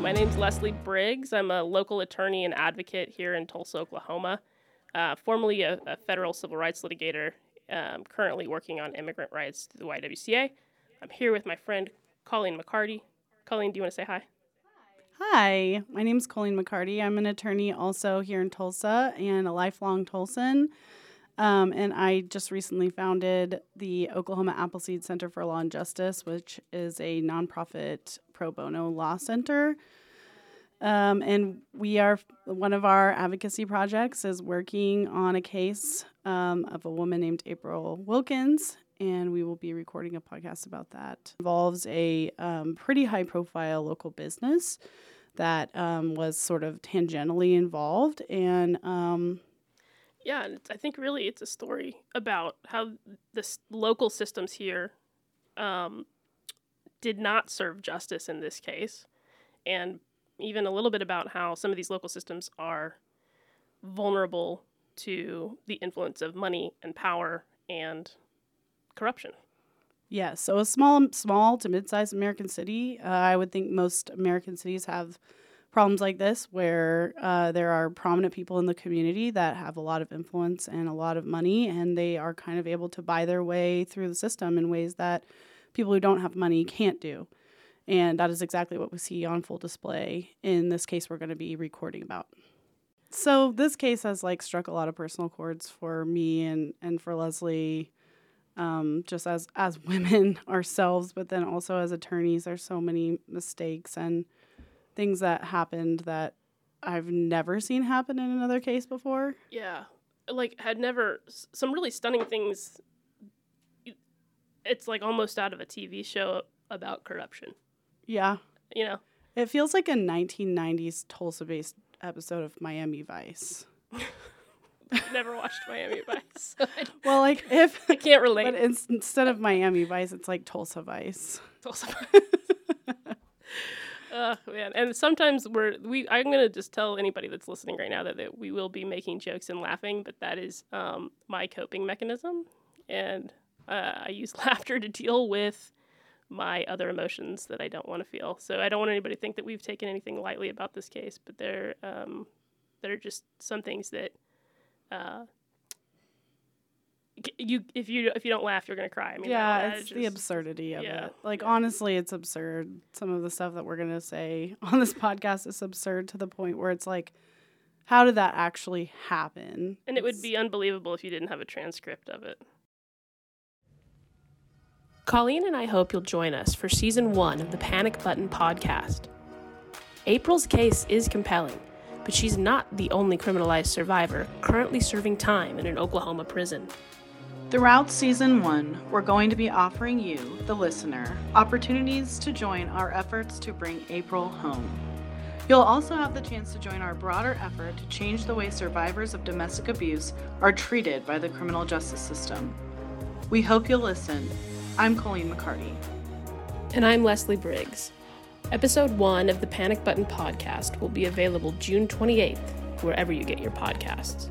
My name's Leslie Briggs. I'm a local attorney and advocate here in Tulsa, Oklahoma. Uh, formerly a, a, federal civil rights litigator, um, currently working on immigrant rights through the YWCA. I'm here with my friend Colleen McCarty. Colleen, do you want to say hi? Hi, my name is Colleen McCarty. I'm an attorney also here in Tulsa and a lifelong Tulsan. Um, and I just recently founded the Oklahoma Appleseed Center for Law and Justice, which is a nonprofit pro bono law center. Um, and we are one of our advocacy projects is working on a case um, of a woman named April Wilkins, and we will be recording a podcast about that. It involves a um, pretty high profile local business that um, was sort of tangentially involved, and um, yeah, and I think really it's a story about how the local systems here um, did not serve justice in this case, and even a little bit about how some of these local systems are vulnerable to the influence of money and power and corruption. Yeah, so a small, small to mid-sized American city, uh, I would think most American cities have problems like this where uh, there are prominent people in the community that have a lot of influence and a lot of money, and they are kind of able to buy their way through the system in ways that people who don't have money can't do. And that is exactly what we see on full display in this case we're going to be recording about. So this case has like struck a lot of personal chords for me and and for Leslie, um, just as as women ourselves, but then also as attorneys. There's so many mistakes and things that happened that I've never seen happen in another case before. Yeah. Like had never some really stunning things it's like almost out of a TV show about corruption. Yeah. You know. It feels like a 1990s Tulsa-based episode of Miami Vice. never watched Miami Vice. well, like if I can't relate. But instead of Miami Vice, it's like Tulsa Vice. Tulsa Vice. Oh man, and sometimes we're we. I'm gonna just tell anybody that's listening right now that, that we will be making jokes and laughing, but that is um, my coping mechanism, and uh, I use laughter to deal with my other emotions that I don't want to feel. So I don't want anybody to think that we've taken anything lightly about this case, but there, um, there are just some things that uh, you if you if you don't laugh, you're gonna cry. I mean, yeah, it's just, the absurdity of yeah, it. Like yeah. honestly, it's absurd. Some of the stuff that we're gonna say on this podcast is absurd to the point where it's like, how did that actually happen? And it would be unbelievable if you didn't have a transcript of it. Colleen and I hope you'll join us for season one of the Panic Button podcast. April's case is compelling, but she's not the only criminalized survivor currently serving time in an Oklahoma prison. Throughout season one, we're going to be offering you, the listener, opportunities to join our efforts to bring April home. You'll also have the chance to join our broader effort to change the way survivors of domestic abuse are treated by the criminal justice system. We hope you'll listen. I'm Colleen McCarty. And I'm Leslie Briggs. Episode one of the Panic Button podcast will be available June 28th, wherever you get your podcasts.